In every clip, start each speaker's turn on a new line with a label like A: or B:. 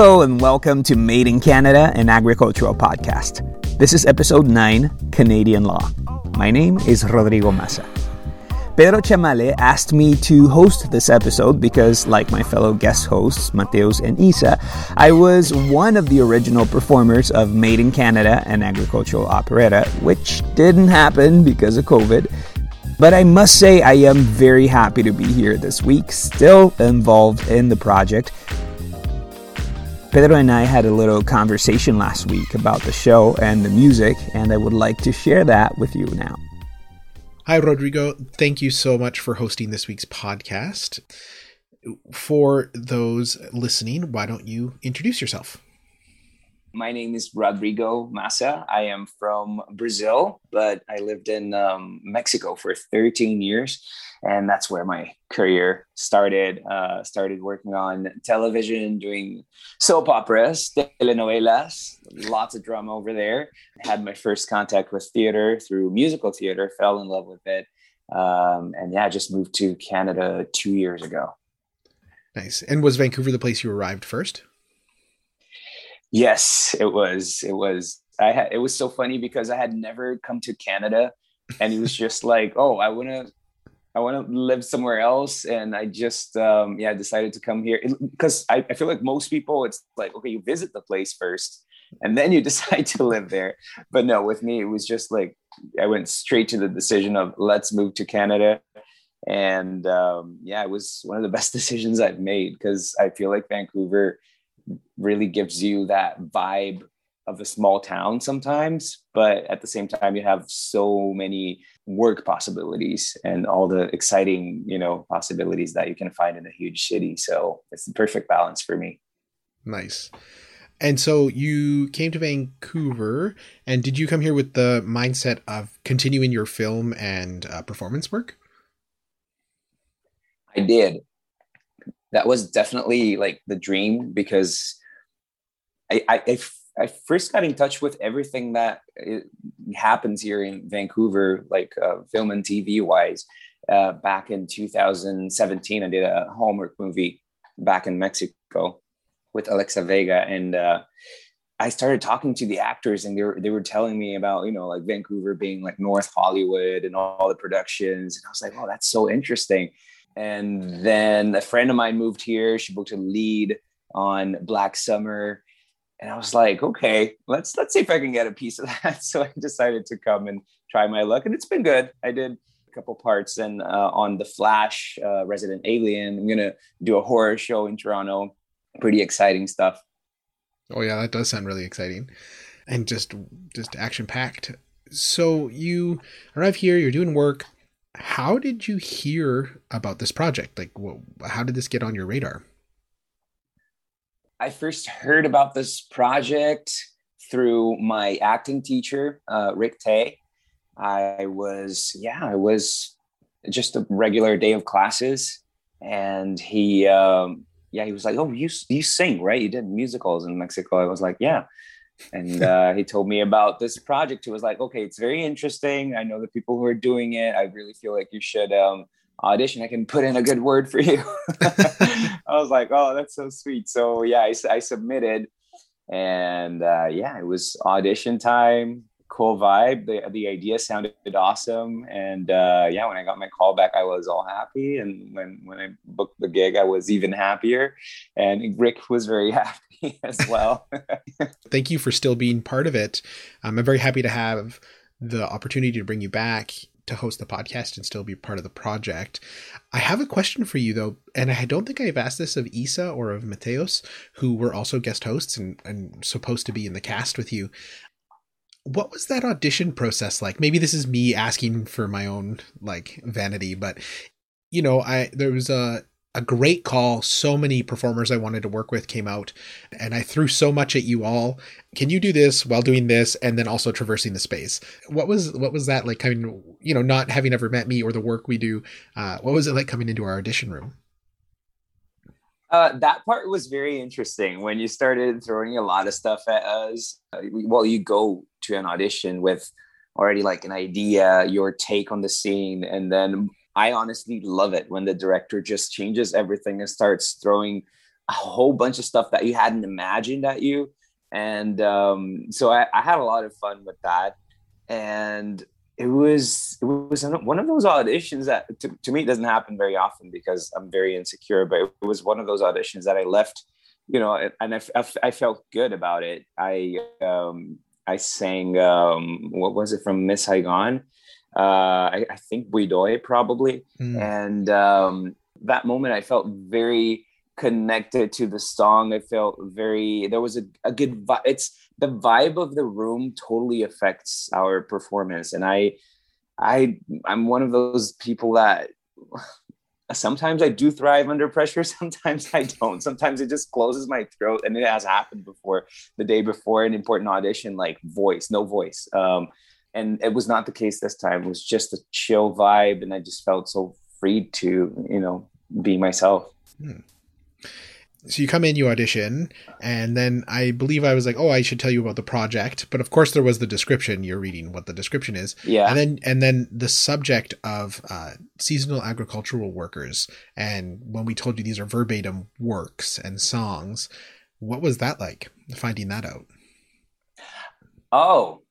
A: Hello, and welcome to Made in Canada, an agricultural podcast. This is episode 9 Canadian Law. My name is Rodrigo Massa. Pedro Chamale asked me to host this episode because, like my fellow guest hosts, Mateos and Isa, I was one of the original performers of Made in Canada, an agricultural operetta, which didn't happen because of COVID. But I must say, I am very happy to be here this week, still involved in the project. Pedro and I had a little conversation last week about the show and the music, and I would like to share that with you now.
B: Hi, Rodrigo. Thank you so much for hosting this week's podcast. For those listening, why don't you introduce yourself?
C: My name is Rodrigo Massa. I am from Brazil, but I lived in um, Mexico for 13 years, and that's where my career started. Uh, started working on television, doing soap operas, telenovelas, lots of drama over there. Had my first contact with theater through musical theater. Fell in love with it, um, and yeah, just moved to Canada two years ago.
B: Nice. And was Vancouver the place you arrived first?
C: Yes, it was. It was. I had. It was so funny because I had never come to Canada, and it was just like, oh, I want to. I want to live somewhere else, and I just, um, yeah, decided to come here because I, I feel like most people, it's like, okay, you visit the place first, and then you decide to live there. But no, with me, it was just like I went straight to the decision of let's move to Canada, and um, yeah, it was one of the best decisions I've made because I feel like Vancouver really gives you that vibe of a small town sometimes but at the same time you have so many work possibilities and all the exciting you know possibilities that you can find in a huge city. So it's the perfect balance for me.
B: Nice. And so you came to vancouver and did you come here with the mindset of continuing your film and uh, performance work?
C: I did. That was definitely like the dream because I, I, I first got in touch with everything that happens here in Vancouver, like uh, film and TV wise, uh, back in 2017. I did a Hallmark movie back in Mexico with Alexa Vega, and uh, I started talking to the actors, and they were they were telling me about you know like Vancouver being like North Hollywood and all the productions, and I was like, oh, that's so interesting. And then a friend of mine moved here. She booked a lead on Black Summer and I was like, okay, let's let's see if I can get a piece of that. So I decided to come and try my luck, and it's been good. I did a couple parts and uh, on the Flash, uh, Resident Alien. I'm gonna do a horror show in Toronto. Pretty exciting stuff.
B: Oh yeah, that does sound really exciting, and just just action packed. So you arrive here, you're doing work. How did you hear about this project? Like, how did this get on your radar?
C: I first heard about this project through my acting teacher, uh, Rick Tay. I was, yeah, I was just a regular day of classes, and he, um, yeah, he was like, "Oh, you you sing, right? You did musicals in Mexico." I was like, "Yeah," and uh, he told me about this project. He was like, "Okay, it's very interesting. I know the people who are doing it. I really feel like you should." Um, audition, I can put in a good word for you. I was like, oh, that's so sweet. So yeah, I, I submitted and uh, yeah, it was audition time. Cool vibe. The, the idea sounded awesome. And uh, yeah, when I got my call back, I was all happy. And when, when I booked the gig, I was even happier. And Rick was very happy as well.
B: Thank you for still being part of it. Um, I'm very happy to have the opportunity to bring you back to host the podcast and still be part of the project. I have a question for you though, and I don't think I've asked this of Isa or of Mateos, who were also guest hosts and, and supposed to be in the cast with you. What was that audition process like? Maybe this is me asking for my own like vanity, but you know, I there was a a great call. So many performers I wanted to work with came out, and I threw so much at you all. Can you do this while doing this, and then also traversing the space? What was what was that like? Coming, you know, not having ever met me or the work we do. Uh, what was it like coming into our audition room?
C: Uh, that part was very interesting when you started throwing a lot of stuff at us. Uh, well, you go to an audition with already like an idea, your take on the scene, and then I honestly love it when the director just changes everything and starts throwing a whole bunch of stuff that you hadn't imagined at you. And um, so I, I had a lot of fun with that. And it was it was one of those auditions that to, to, me doesn't happen very often because I'm very insecure. But it was one of those auditions that I left, you know, and I, I, I felt good about it. I um, I sang um, what was it from Miss Saigon? Uh, I, I think Bui Doi probably, mm. and um, that moment I felt very connected to the song. I felt very there was a, a good vibe. It's the vibe of the room totally affects our performance, and I I I'm one of those people that sometimes I do thrive under pressure. Sometimes I don't. Sometimes it just closes my throat, and it has happened before. The day before an important audition, like voice, no voice. Um, and it was not the case this time. It was just a chill vibe, and I just felt so free to, you know, be myself. Hmm
B: so you come in, you audition, and then I believe I was like, "Oh, I should tell you about the project." But of course, there was the description. You're reading what the description is,
C: yeah.
B: And then and then the subject of uh, seasonal agricultural workers. And when we told you these are verbatim works and songs, what was that like? Finding that out.
C: Oh,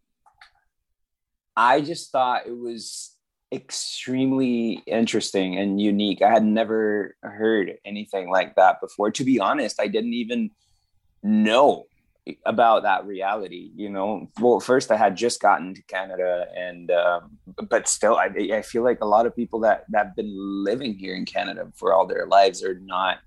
C: I just thought it was extremely interesting and unique. I had never heard anything like that before. To be honest, I didn't even know about that reality you know well first i had just gotten to canada and um, but still I, I feel like a lot of people that that have been living here in canada for all their lives are not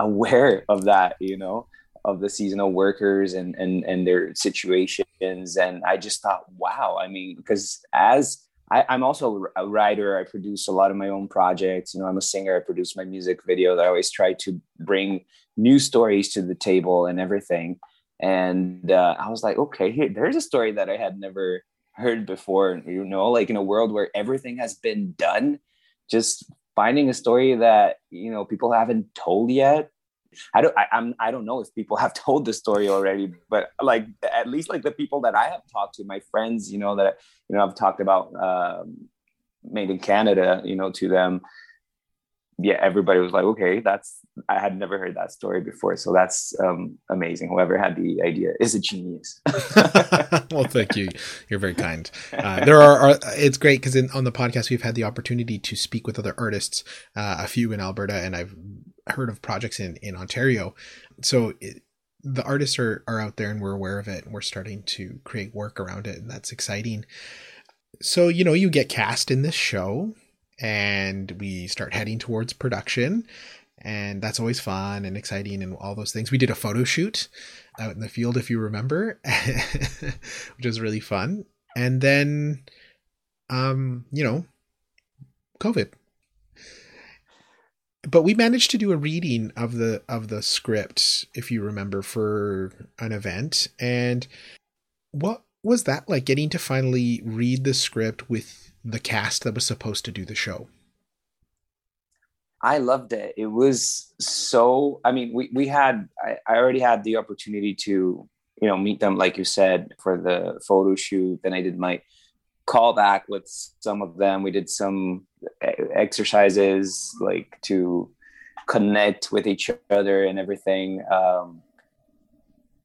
C: aware of that you know of the seasonal workers and and and their situations and i just thought wow i mean because as I, am also a writer. I produce a lot of my own projects. You know, I'm a singer. I produce my music videos. I always try to bring new stories to the table and everything. And uh, I was like, okay, here, there's a story that I had never heard before. You know, like in a world where everything has been done, just finding a story that you know people haven't told yet I don't I, I'm I don't know if people have told the story already, but like at least like the people that I have talked to, my friends, you know, that you know I've talked about um, made in Canada, you know, to them. Yeah, everybody was like, okay, that's I had never heard that story before, so that's um, amazing. Whoever had the idea is a genius.
B: well, thank you. You're very kind. Uh, there are, are, it's great because on the podcast we've had the opportunity to speak with other artists, uh, a few in Alberta, and I've heard of projects in in Ontario. So it, the artists are are out there and we're aware of it and we're starting to create work around it and that's exciting. So, you know, you get cast in this show and we start heading towards production and that's always fun and exciting and all those things. We did a photo shoot out in the field if you remember, which was really fun. And then um, you know, COVID but we managed to do a reading of the of the script if you remember for an event. And what was that like getting to finally read the script with the cast that was supposed to do the show?
C: I loved it. It was so i mean we, we had I, I already had the opportunity to you know meet them like you said for the photo shoot. Then i did my call back with some of them. We did some exercises like to connect with each other and everything. Um,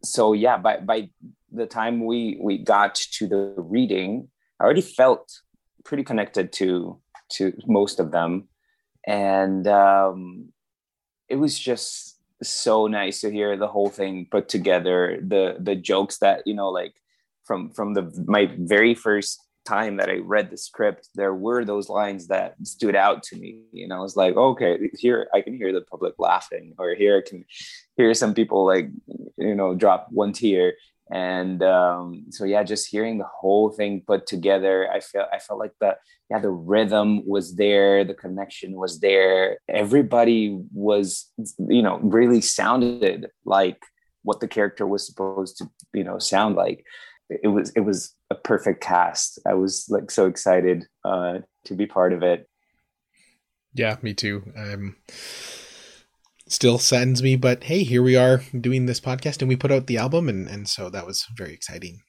C: so yeah by by the time we we got to the reading i already felt pretty connected to to most of them. And um, it was just so nice to hear the whole thing put together. The the jokes that you know like from from the my very first time that I read the script, there were those lines that stood out to me. And I was like, okay, here I can hear the public laughing, or here I can hear some people like, you know, drop one tear. And um, so yeah, just hearing the whole thing put together, I felt I felt like the yeah, the rhythm was there, the connection was there. Everybody was, you know, really sounded like what the character was supposed to, you know, sound like it was it was a perfect cast. I was like so excited uh, to be part of it.
B: Yeah, me too. Um, still saddens me, but hey, here we are doing this podcast, and we put out the album, and and so that was very exciting.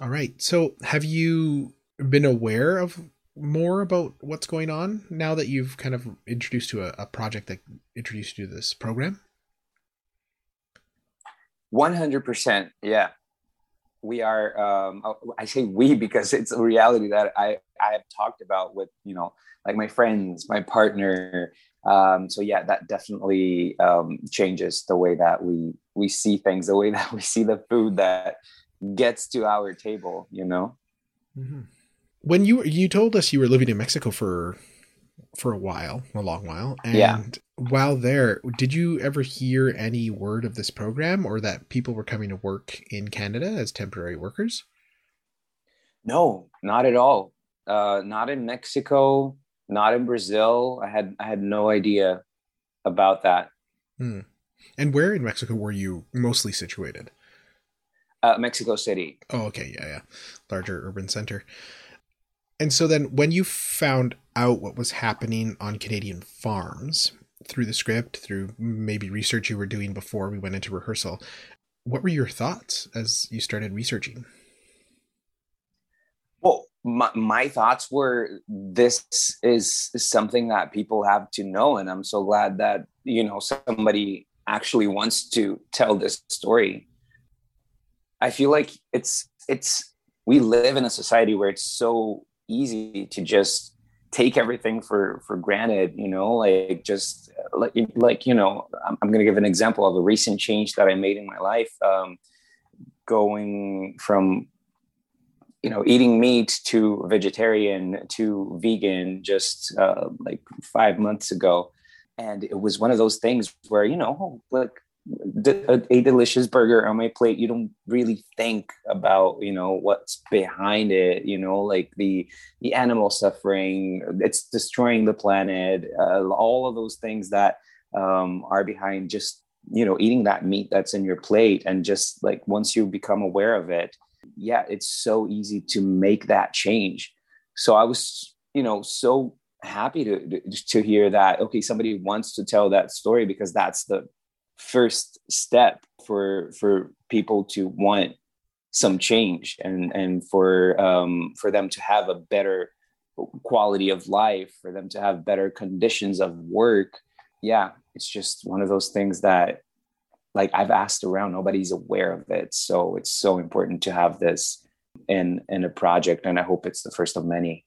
B: All right, so have you been aware of more about what's going on now that you've kind of introduced to a, a project that introduced you to this program?
C: 100%. Yeah. We are, um, I say we because it's a reality that I, I have talked about with, you know, like my friends, my partner. Um, so yeah, that definitely um, changes the way that we, we see things, the way that we see the food that gets to our table, you know?
B: Mm-hmm. When you, you told us you were living in Mexico for for a while, a long while. And
C: yeah.
B: while there, did you ever hear any word of this program or that people were coming to work in Canada as temporary workers?
C: No, not at all. Uh, not in Mexico, not in Brazil. I had I had no idea about that.
B: Hmm. And where in Mexico were you mostly situated?
C: Uh, Mexico City.
B: Oh, okay, yeah, yeah, larger urban center. And so then when you found out what was happening on Canadian farms through the script, through maybe research you were doing before we went into rehearsal, what were your thoughts as you started researching?
C: Well, my, my thoughts were this is something that people have to know. And I'm so glad that, you know, somebody actually wants to tell this story. I feel like it's, it's, we live in a society where it's so easy to just take everything for for granted you know like just like like you know i'm, I'm going to give an example of a recent change that i made in my life um, going from you know eating meat to vegetarian to vegan just uh, like five months ago. And it was one of those things where you know like a, a, delicious burger on my plate you don't really think about you know what's behind it you know like the the animal suffering it's destroying the planet uh, all of those things that um, are behind just you know eating that meat that's in your plate and just like once you become aware of it yeah it's so easy to make that change. So i was you know so happy to to hear that okay somebody wants to tell that story because that's the first step for for people to want some change and and for um, for them to have a better quality of life for them to have better conditions of work. Yeah it's just one of those things that like i've asked around nobody's aware of it. So it's so important to have this in in a project and i hope it's the first of many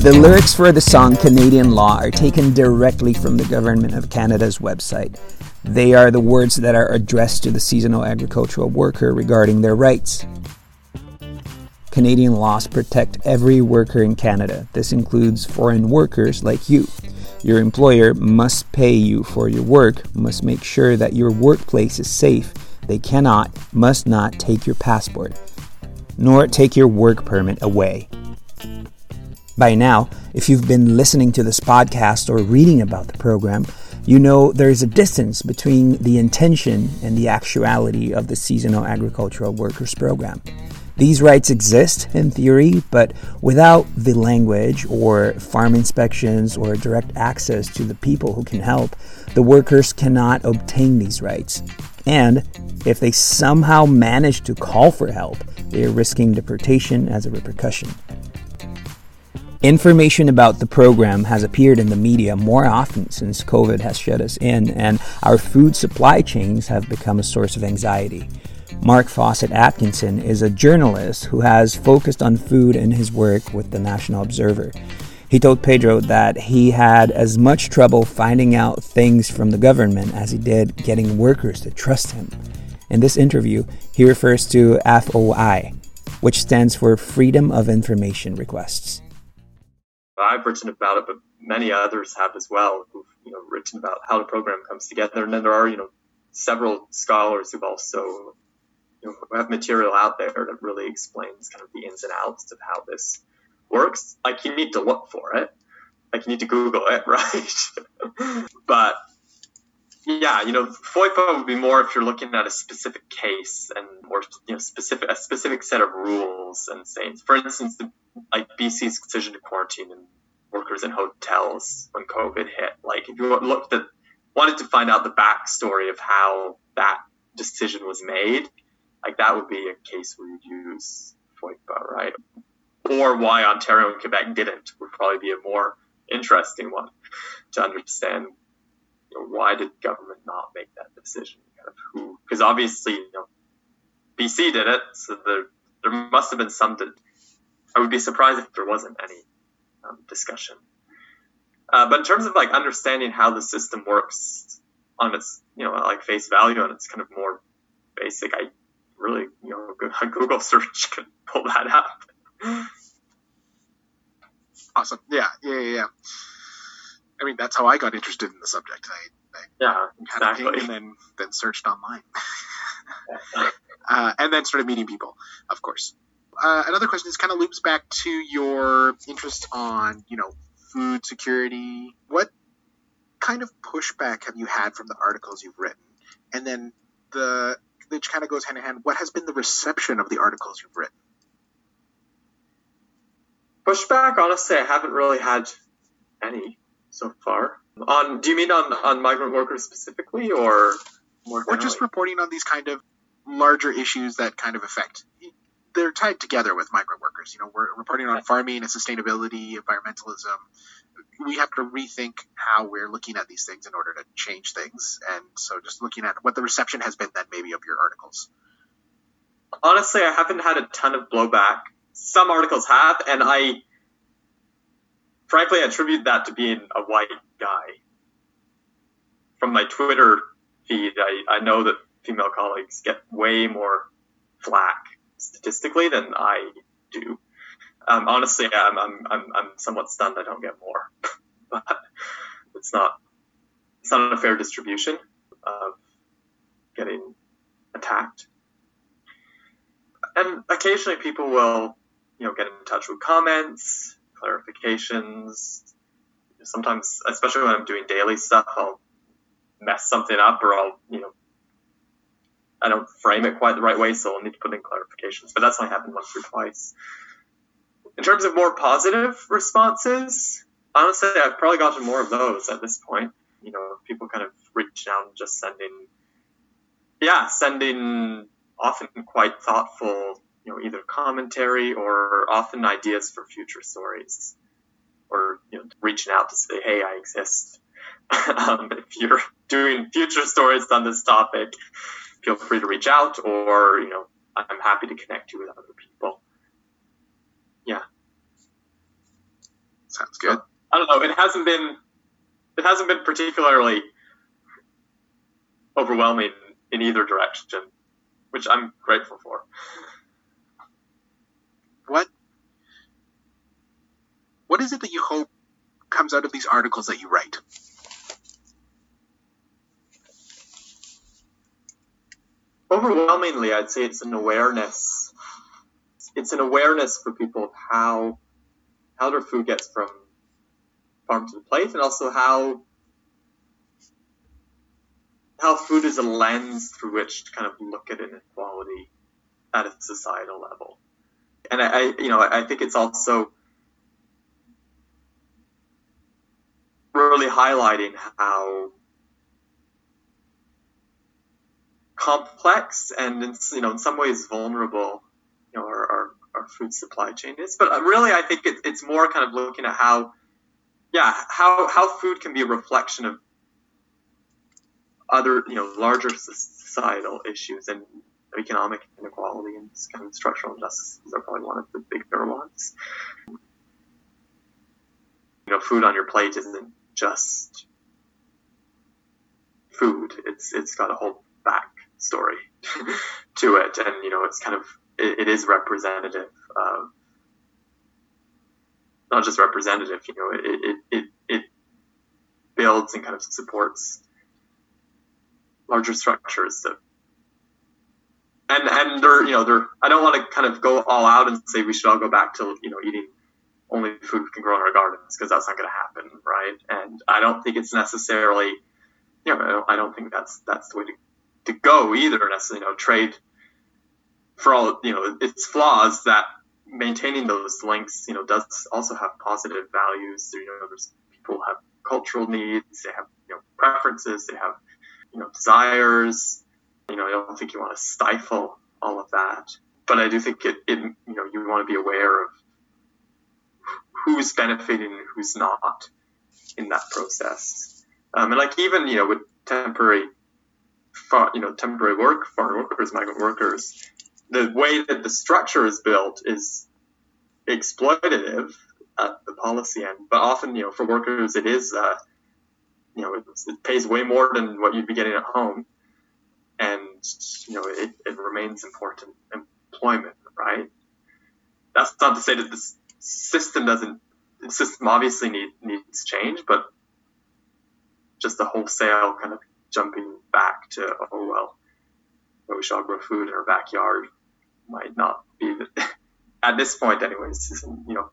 A: The lyrics for the song Canadian Law are taken directly from the Government of Canada's website. They are the words that are addressed to the seasonal agricultural worker regarding their rights. Canadian laws protect every worker in Canada. This includes foreign workers like you. Your employer must pay you for your work, must make sure that your workplace is safe. They cannot, must not take your passport, nor take your work permit away. By now, if you've been listening to this podcast or reading about the program, you know there is a distance between the intention and the actuality of the Seasonal Agricultural Workers Program. These rights exist in theory, but without the language or farm inspections or direct access to the people who can help, the workers cannot obtain these rights. And if they somehow manage to call for help, they are risking deportation as a repercussion. Information about the program has appeared in the media more often since COVID has shut us in, and our food supply chains have become a source of anxiety. Marc Fawcett-Atkinson is a journalist who has focused on food in his work with the National Observer. He told Pedro that he had as much trouble finding out things from the government as he did getting workers to trust him. In this interview, he refers to FOI, which stands for Freedom of Information Requests.
D: I've written about it, but many others have as well, who've you know written about how the program comes together. And then there are you know several scholars who've also you know have material out there that really explains kind of the ins and outs of how this works. Like you need to look for it, like you need to Google it, right? but yeah, you know, FOIPA would be more if you're looking at a specific case and more, you know, specific a specific set of rules and saying, for instance, the, like BC's decision to quarantine and workers in hotels when COVID hit. Like, if you looked at wanted to find out the backstory of how that decision was made, like that would be a case where you'd use FOIPA, right? Or why Ontario and Quebec didn't would probably be a more interesting one to understand. You know, why did government not make that decision? Kind of who? Because obviously, you know, BC did it, so there there must have been some. I would be surprised if there wasn't any um, discussion. Uh, but in terms of like understanding how the system works on its, you know, like face value and its kind of more basic, I really, you know, a Google search could pull that up.
E: Awesome. Yeah, yeah, yeah, yeah. I mean, that's how I got interested in the subject. I, I
D: yeah,
E: exactly. and then then searched online, uh, and then started meeting people, of course. Uh, another question is kind of loops back to your interest on, you know, food security. What kind of pushback have you had from the articles you've written? And then the which kind of goes hand in hand. What has been the reception of the articles you've written?
D: Pushback, honestly, I haven't really had any so far. On, do you mean on on migrant workers specifically, or
E: more? Or just reporting on these kind of larger issues that kind of affect they're tied together with migrant workers. You know, we're reporting on farming and sustainability, environmentalism. We have to rethink how we're looking at these things in order to change things. And so, just looking at what the reception has been, then maybe of your articles.
D: Honestly, I haven't had a ton of blowback. Some articles have, and I, frankly, I attribute that to being a white guy. From my Twitter feed, I, I know that female colleagues get way more flack statistically than I do. Um, honestly, I'm, I'm, I'm, I'm somewhat stunned I don't get more, but it's not, it's not a fair distribution of getting attacked. And occasionally people will, you know, get in touch with comments, clarifications. Sometimes, especially when I'm doing daily stuff, I'll mess something up or I'll, you know, I don't frame it quite the right way, so I'll need to put in clarifications. But that's only happened once or twice. In terms of more positive responses, honestly, I've probably gotten more of those at this point. You know, people kind of reach out and just sending, yeah, sending often quite thoughtful, you know, either commentary or often ideas for future stories, or you know, reaching out to say, hey, I exist. um, if you're doing future stories on this topic, feel free to reach out or, you know, I'm happy to connect you with other people. Yeah.
E: Sounds good.
D: I don't know. It hasn't been, it hasn't been particularly overwhelming in either direction, which I'm grateful for.
E: What, what is it that you hope comes out of these articles that you write?
D: overwhelmingly, I'd say it's an awareness. It's an awareness for people of how how their food gets from farm to the plate, and also how how food is a lens through which to kind of look at inequality at a societal level. And I, I you know, I think it's also really highlighting how complex and in, you know in some ways vulnerable you know our, our, our food supply chain is. But uh, really i think it, it's more kind of looking at how yeah how how food can be a reflection of other you know larger societal issues and economic inequality and kind of structural injustices are probably one of the bigger ones you know food on your plate isn't just food it's it's got a whole back story to it, and you know, it's kind of it, it is representative of not just representative. You know, it, it it it builds and kind of supports larger structures that and and they're you know they're I don't want to kind of go all out and say we should all go back to you know eating only food we can grow in our gardens because that's not going to happen, right? And I don't think it's necessarily you know I don't think that's that's the way to to go either. Necessarily, you know, trade for all you know its flaws that maintaining those links, you know, does also have positive values. You know, there's people have cultural needs, they have you know preferences, they have you know desires. You know, I don't think you want to stifle all of that. But I do think it, it you know you want to be aware of who's benefiting and who's not in that process. Um, and like even you know with temporary, you know temporary work, foreign workers, migrant workers, the way that the structure is built is exploitative at the policy end. But often, you know, for workers, it is, uh, you know, it, it pays way more than what you'd be getting at home, and you know, it, it remains important employment, right? That's not to say that the system doesn't. The system obviously need, needs change, but just the wholesale kind of jumping back to oh well, we shall grow food in our backyard might not be the, at this point, anyways. You know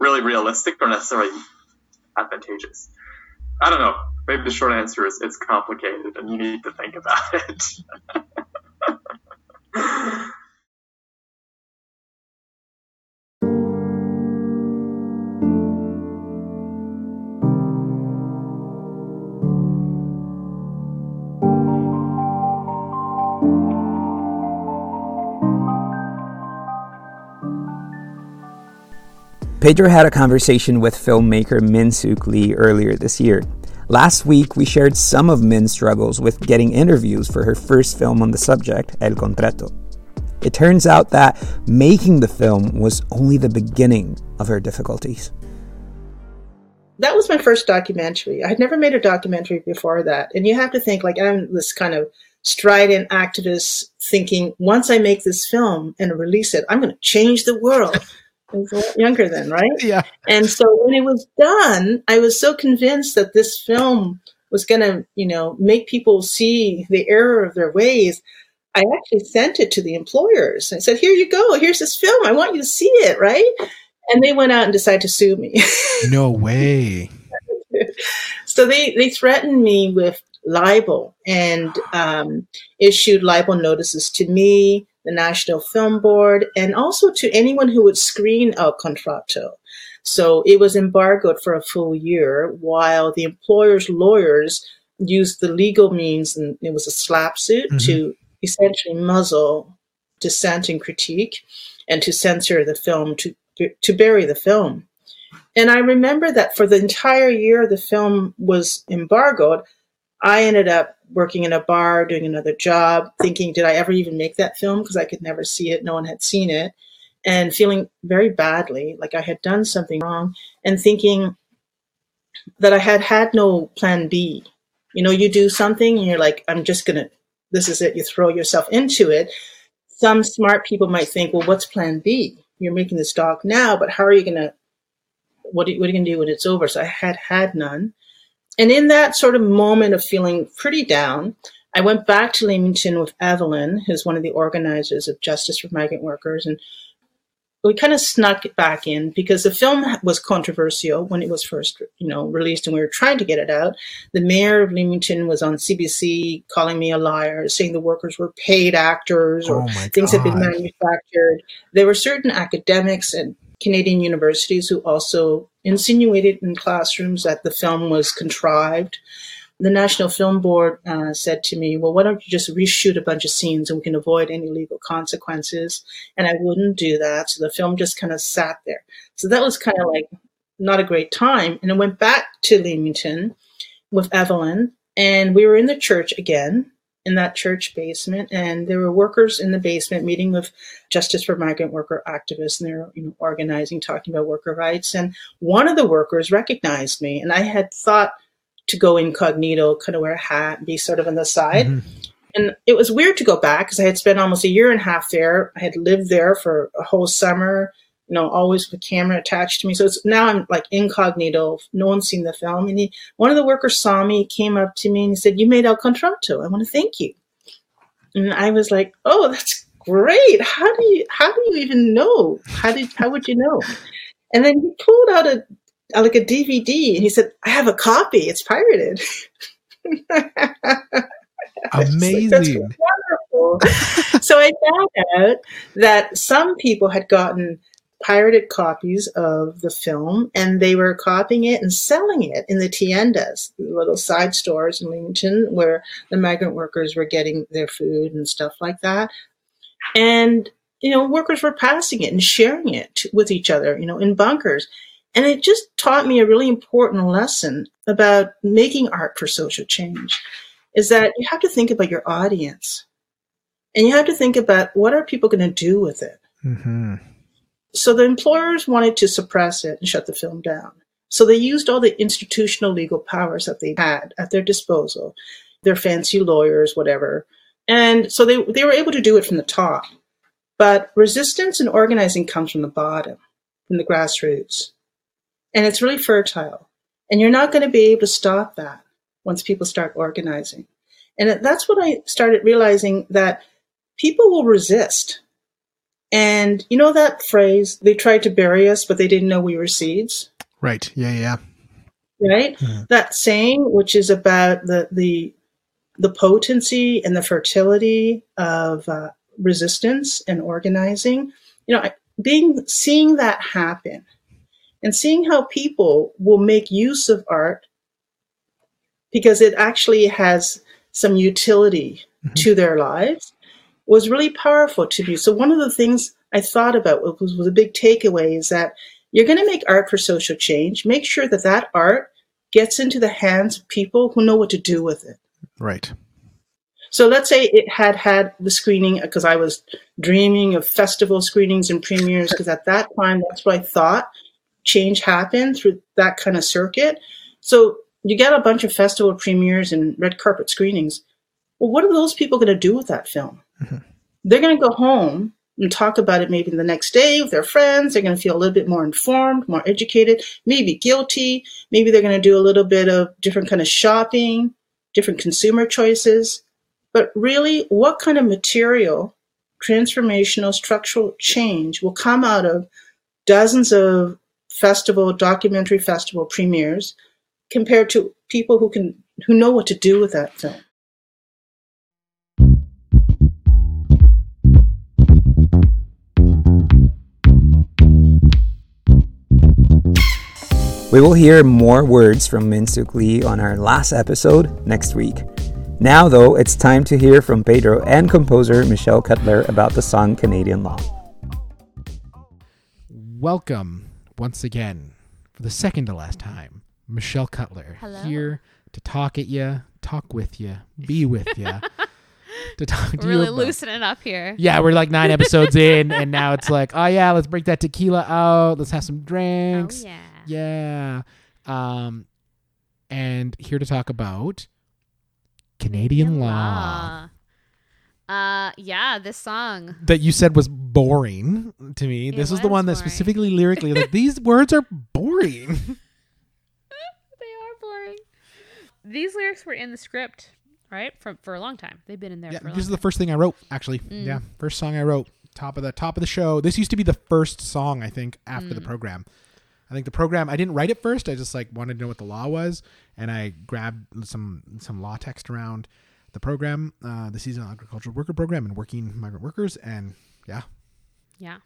D: really realistic or necessarily advantageous. I don't know. Maybe the short answer is it's complicated and you need to think about it.
A: Pedro had a conversation with filmmaker Min Sook Lee earlier this year. Last week, we shared some of Min's struggles with getting interviews for her first film on the subject, El Contrato. It turns out that making the film was only the beginning of her difficulties.
F: That was my first documentary. I had never made a documentary before that. And you have to think, like, I'm this kind of strident activist thinking, once I make this film and release it, I'm going to change the world. I was a lot younger then, right?
B: Yeah.
F: And so when it was done, I was so convinced that this film was going to, you know, make people see the error of their ways. I actually sent it to the employers. I said, "Here you go. Here's this film. I want you to see it, right?" And they went out and decided to sue me.
B: no way.
F: so they they threatened me with libel and um, issued libel notices to me, the National Film Board, and also to anyone who would screen El Contrato. So it was embargoed for a full year while the employer's lawyers used the legal means, and it was a SLAPP suit, mm-hmm. to essentially muzzle dissent and critique and to censor the film, to, to bury the film. And I remember that for the entire year the film was embargoed, I ended up working in a bar, doing another job, thinking, did I ever even make that film? Because I could never see it. No one had seen it. And feeling very badly, like I had done something wrong, and thinking that I had had no plan B. You know, you do something and you're like, I'm just going to, this is it. You throw yourself into it. Some smart people might think, well, what's plan B? You're making this doc now, but how are you going to, what are you, you going to do when it's over? So I had had none. And in that sort of moment of feeling pretty down, I went back to Leamington with Evelyn, who's one of the organizers of Justice for Migrant Workers, and we kind of snuck it back in because the film was controversial when it was first, you know, released, and we were trying to get it out. The mayor of Leamington was on CBC calling me a liar, saying the workers were paid actors or oh things had been manufactured. There were certain academics and Canadian universities who also insinuated in classrooms that the film was contrived. The National Film Board uh, said to me, Well, why don't you just reshoot a bunch of scenes and we can avoid any legal consequences? And I wouldn't do that. So the film just kind of sat there. So that was kind of like not a great time. And I went back to Leamington with Evelyn, and we were in the church again in that church basement, and there were workers in the basement meeting with Justice for Migrant Worker activists, and they were you know, organizing, talking about worker rights. And one of the workers recognized me, and I had thought to go incognito, kind of wear a hat, be sort of on the side. Mm-hmm. And it was weird to go back because I had spent almost a year and a half there. I had lived there for a whole summer you know, always with a camera attached to me. So it's now I'm like incognito. No one's seen the film. And he, one of the workers saw me, came up to me and he said, "You made El Contrato. I want to thank you." And I was like, "Oh, that's great. How do you how do you even know? How did how would you know?" And then he pulled out a uh, like a DVD and he said, "I have a copy. It's pirated."
B: Amazing.
F: So I found out that some people had gotten pirated copies of the film and they were copying it and selling it in the tiendas, little side stores in Leamington where the migrant workers were getting their food and stuff like that. And, you know, workers were passing it and sharing it with each other, you know, in bunkers. And it just taught me a really important lesson about making art for social change is that you have to think about your audience and you have to think about what are people going to do with it.
G: Mm-hmm.
F: So the employers wanted to suppress it and shut the film down. So they used all the institutional legal powers that they had at their disposal, their fancy lawyers, whatever. And so they, they were able to do it from the top. But resistance and organizing comes from the bottom, from the grassroots. And it's really fertile. And you're not going to be able to stop that once people start organizing. And that's what I started realizing that people will resist. And you know that phrase, they tried to bury us, but they didn't know we were seeds?
G: Right. Yeah, yeah.
F: Right?
G: Mhm.
F: That saying, which is about the, the, the potency and the fertility of uh, resistance and organizing, you know, being, seeing that happen and seeing how people will make use of art because it actually has some utility
G: Mhm.
F: to their lives was really powerful to me. So one of the things I thought about was, was a big takeaway is that you're going to make art for social change. Make sure that that art gets into the hands of people who know what to do with it.
G: Right.
F: So let's say it had had the screening because I was dreaming of festival screenings and premieres because at that time that's what I thought change happened through that kind of circuit. So you get a bunch of festival premieres and red carpet screenings. Well, what are those people going to do with that film?
G: Mhm.
F: They're going to go home and talk about it maybe the next day with their friends. They're going to feel a little bit more informed, more educated, maybe guilty. Maybe they're going to do a little bit of different kind of shopping, different consumer choices. But really, what kind of material, transformational, structural change will come out of dozens of festival, documentary festival premieres compared to people who can who know what to do with that film?
A: We will hear more words from Min Sook Lee on our last episode next week. Now, though, it's time to hear from Pedro and composer Michelle Cutler about the song Canadian Law.
G: Welcome once again for the second to last time, Michelle Cutler
H: Hello.
G: here to talk at you, talk with you, be with you, to talk to
H: We're really
G: you. about-
H: loosening up here.
G: Yeah, we're like nine episodes in, and now it's like, oh yeah, let's break that tequila out. Let's have some
H: Oh
G: drinks.
H: yeah.
G: Yeah. Um, and here to talk about Canadian law.
H: law. Uh, yeah, this song.
G: that you said was boring to me.
H: It
G: this is the
H: was
G: one that specifically lyrically like these words are boring.
H: They are boring. These lyrics were in the script, right? For for a long time. They've been in there
G: yeah,
H: for a long
G: this is the first thing I wrote actually.
H: Mm.
G: Yeah, first song I wrote. Top of the top of the show. This used to be the first song I think after the
H: Mm.
G: program. I think the program I didn't write it first. I just like wanted to know what the law was, and I grabbed some some law text around the program, uh, the seasonal agricultural worker program, and working migrant workers, and yeah,
H: Yeah.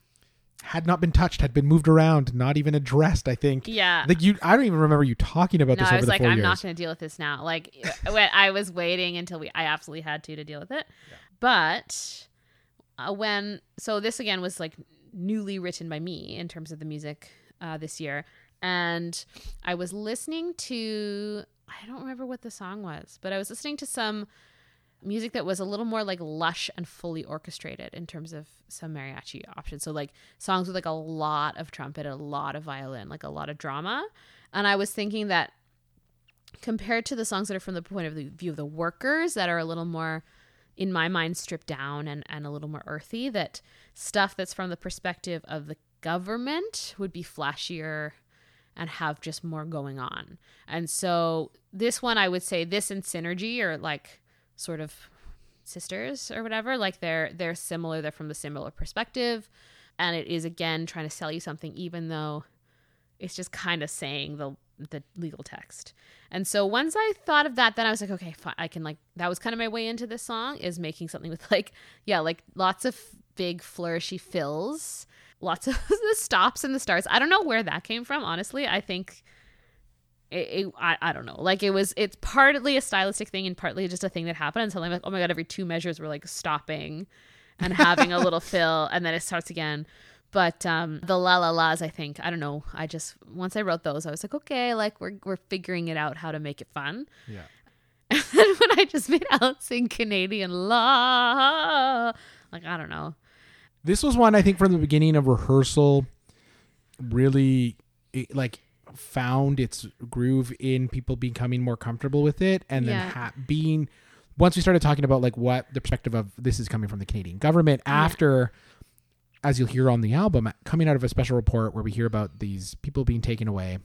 G: had not been touched, had been moved around, not even addressed. I think.
H: Yeah.
G: Like you. I don't even remember you talking about
H: no,
G: this
H: I was like,
G: four
H: I'm
G: years.
H: not going to deal with this now. Like, when I was waiting until we, I absolutely had to to deal with it. But uh, when, so this again was like newly written by me in terms of the music uh, this year, and I was listening to, I don't remember what the song was, but I was listening to some music that was a little more like lush and fully orchestrated in terms of some mariachi options. So like songs with like a lot of trumpet, a lot of violin, like a lot of drama. And I was thinking that compared to the songs that are from the point of view of the workers that are a little more in my mind stripped down and, and a little more earthy that stuff that's from the perspective of the government would be flashier and have just more going on and so this one i would say this and synergy are like sort of sisters or whatever like they're they're similar they're from the similar perspective and it is again trying to sell you something even though it's just kind of saying the the legal text. And so once I thought of that, then I was like, okay, fine. I can like that was kind of my way into this song is making something with like yeah, like lots of big flourishy fills, lots of the stops and the starts. I don't know where that came from, honestly. I think it, it I, I don't know. Like it was it's partly a stylistic thing and partly just a thing that happened. And suddenly I'm like, oh my god, every two measures we're like stopping and having a little fill, and then it starts again. But um, the la la la's, I think, I don't know. I just once I wrote those, I was like, okay, like we're we're figuring it out how to make it fun.
G: Yeah.
H: And then when I just made Alan sing Canadian law, like I don't know.
G: This was one I think from the beginning of rehearsal really it, like found its groove in people becoming more comfortable with it and then
H: Yeah.
G: ha- being once we started talking about like what the perspective of this is coming from the Canadian government after as you'll hear on the album coming out of a special report where we hear about these people being taken away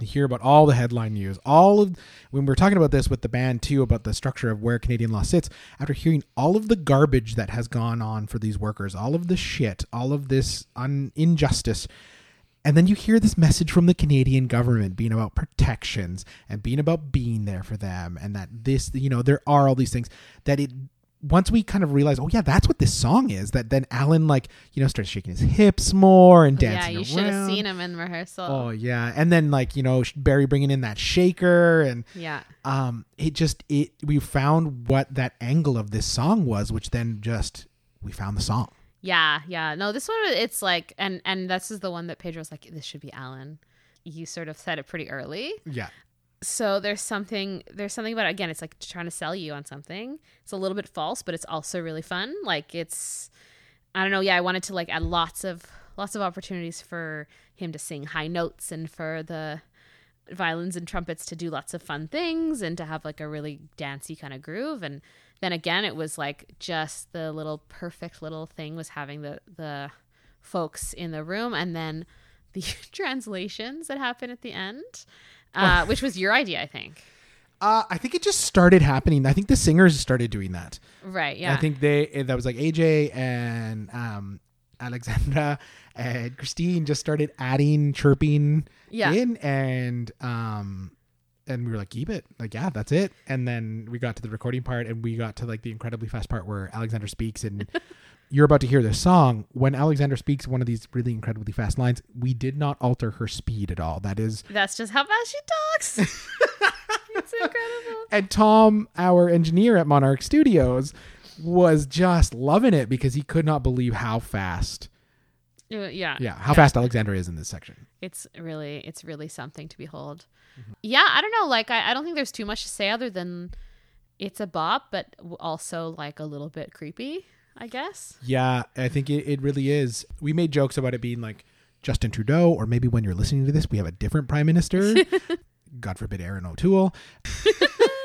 G: you hear about all the headline news. All of when we were talking about this with the band too about the structure of where canadian law sits after hearing all of the garbage that has gone on for these workers all of the shit all of this un- injustice and then you hear this message from the Canadian government being about protections and being about being there for them and that this you know there are all these things that it once we kind of realize oh yeah that's what this song is that then Alan like you know starts shaking his hips more and dancing.
H: yeah, you should have seen him in rehearsal.
G: Oh yeah, and then like you know Barry bringing in that shaker and
H: Yeah.
G: um it just it we found what that angle of this song was, which then just we found the song.
H: Yeah, yeah. No, this one it's like and and this is the one that Pedro's like, this should be Alan. You sort of said it pretty early.
G: Yeah,
H: So there's something there's something about it. again, it's like trying to sell you on something. It's a little bit false, but it's also really fun. Like it's I don't know, yeah, I wanted to like add lots of lots of opportunities for him to sing high notes and for the violins and trumpets to do lots of fun things and to have like a really dancey kind of groove and then again it was like just the little perfect little thing was having the the folks in the room and then the translations that happen at the end uh, which was your idea i think
G: uh, I think it just started happening. I think the singers started doing that.
H: right yeah
G: I think they that was like AJ and um Alexandra and Christine just started adding chirping
H: Yeah.
G: in and um and we were like keep it like yeah that's it and then we got to the recording part and we got to like the incredibly fast part where Alexandra speaks and you're about to hear this song when Alexandra speaks one of these really incredibly fast lines we did not alter her speed at all. That is
H: that's just how fast she talks. It's incredible.
G: And Tom, our engineer at Monarch Studios, was just loving it because he could not believe how fast,
H: Uh, yeah.
G: yeah, how fast Alexandra is in this section.
H: it's really it's really something to behold.
G: Mm-hmm.
H: yeah i don't know like I, I don't think there's too much to say other than it's a bop but also like a little bit creepy i guess
G: Yeah, I think it, it really is. We made jokes about it being like Justin Trudeau, or maybe when you're listening to this, we have a different prime minister. God forbid, Erin O'Toole.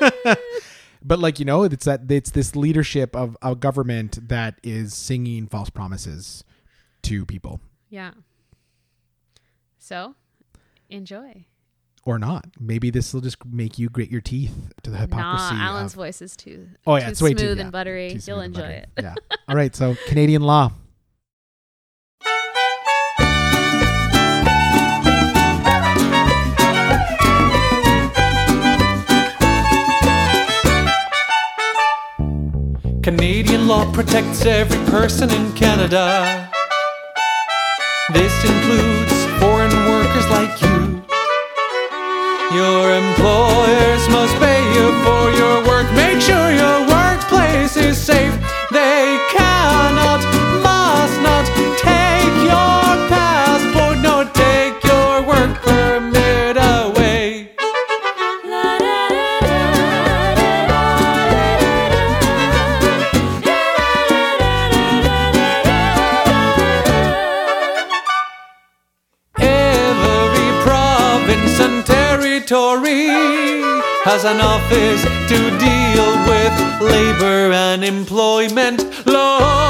G: but like you know, it's that it's this leadership of a government that is singing false promises to people,
H: yeah so enjoy
G: or not. Maybe this will just make you grit your teeth to the hypocrisy.
H: nah alan's
G: of,
H: voice is too
G: Oh, yeah,
H: too
G: it's way
H: smooth
G: too- yeah,
H: and buttery
G: too
H: you'll enjoy
G: buttery.
H: it
G: Yeah. All right. So Canadian law.
I: Canadian law protects every person in Canada. This includes foreign workers like you. Your employers must pay you for your work. Make sure your workplace is safe. Has an office to deal with labor and employment laws.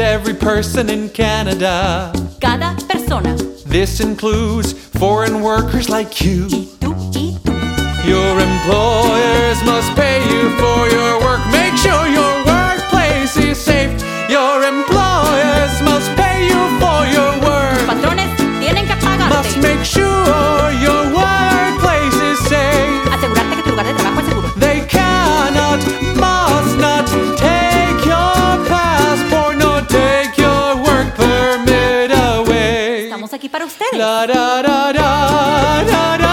I: Every person in Canada.
J: Cada persona.
I: This includes foreign workers like you.
J: Y tú, y tú.
I: Your employers must pay you for your work. Make sure your da da da da da da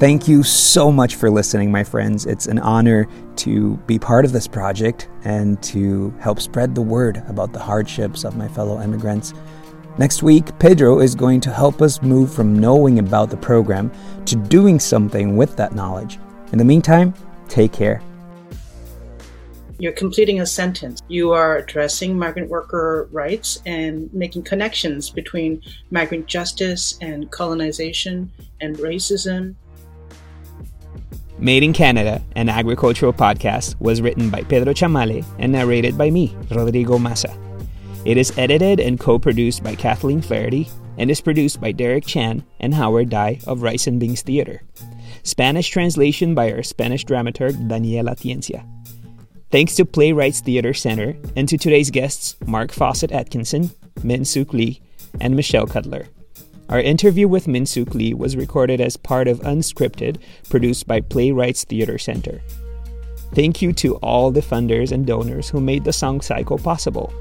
A: Thank you so much for listening, my friends. It's an honor to be part of this project and to help spread the word about the hardships of my fellow immigrants. Next week, Pedro is going to help us move from knowing about the program to doing something with that knowledge. In the meantime, take care.
F: You're completing a sentence. You are addressing migrant worker rights and making connections between migrant justice and colonization and racism.
A: Made in Canada, an agricultural podcast, was written by Pedro Chamale and narrated by me, Rodrigo Massa. It is edited and co produced by Kathleen Flaherty and is produced by Derek Chan and Howard Dai of Rice and Beans Theater. Spanish translation by our Spanish dramaturg Daniela Tiencia. Thanks to Playwrights Theater Center and to today's guests Marc Fawcett-Atkinson, Min Sook Lee, and Michelle Cutler. Our interview with Min Sook Lee was recorded as part of Unscripted, produced by Playwrights Theater Center. Thank you to all the funders and donors who made the Song Cycle possible.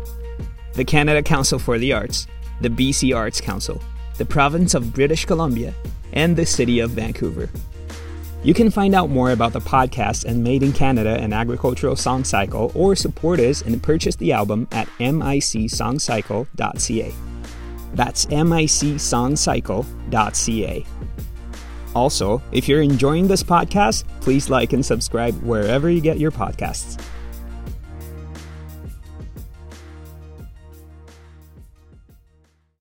A: The Canada Council for the Arts, the BC Arts Council, the Province of British Columbia, and the City of Vancouver. You can find out more about the podcast and Made in Canada and Agricultural Song Cycle or support us and purchase the album at micsongcycle.ca. That's micsongcycle.ca. Also, if you're enjoying this podcast, please like and subscribe wherever you get your podcasts.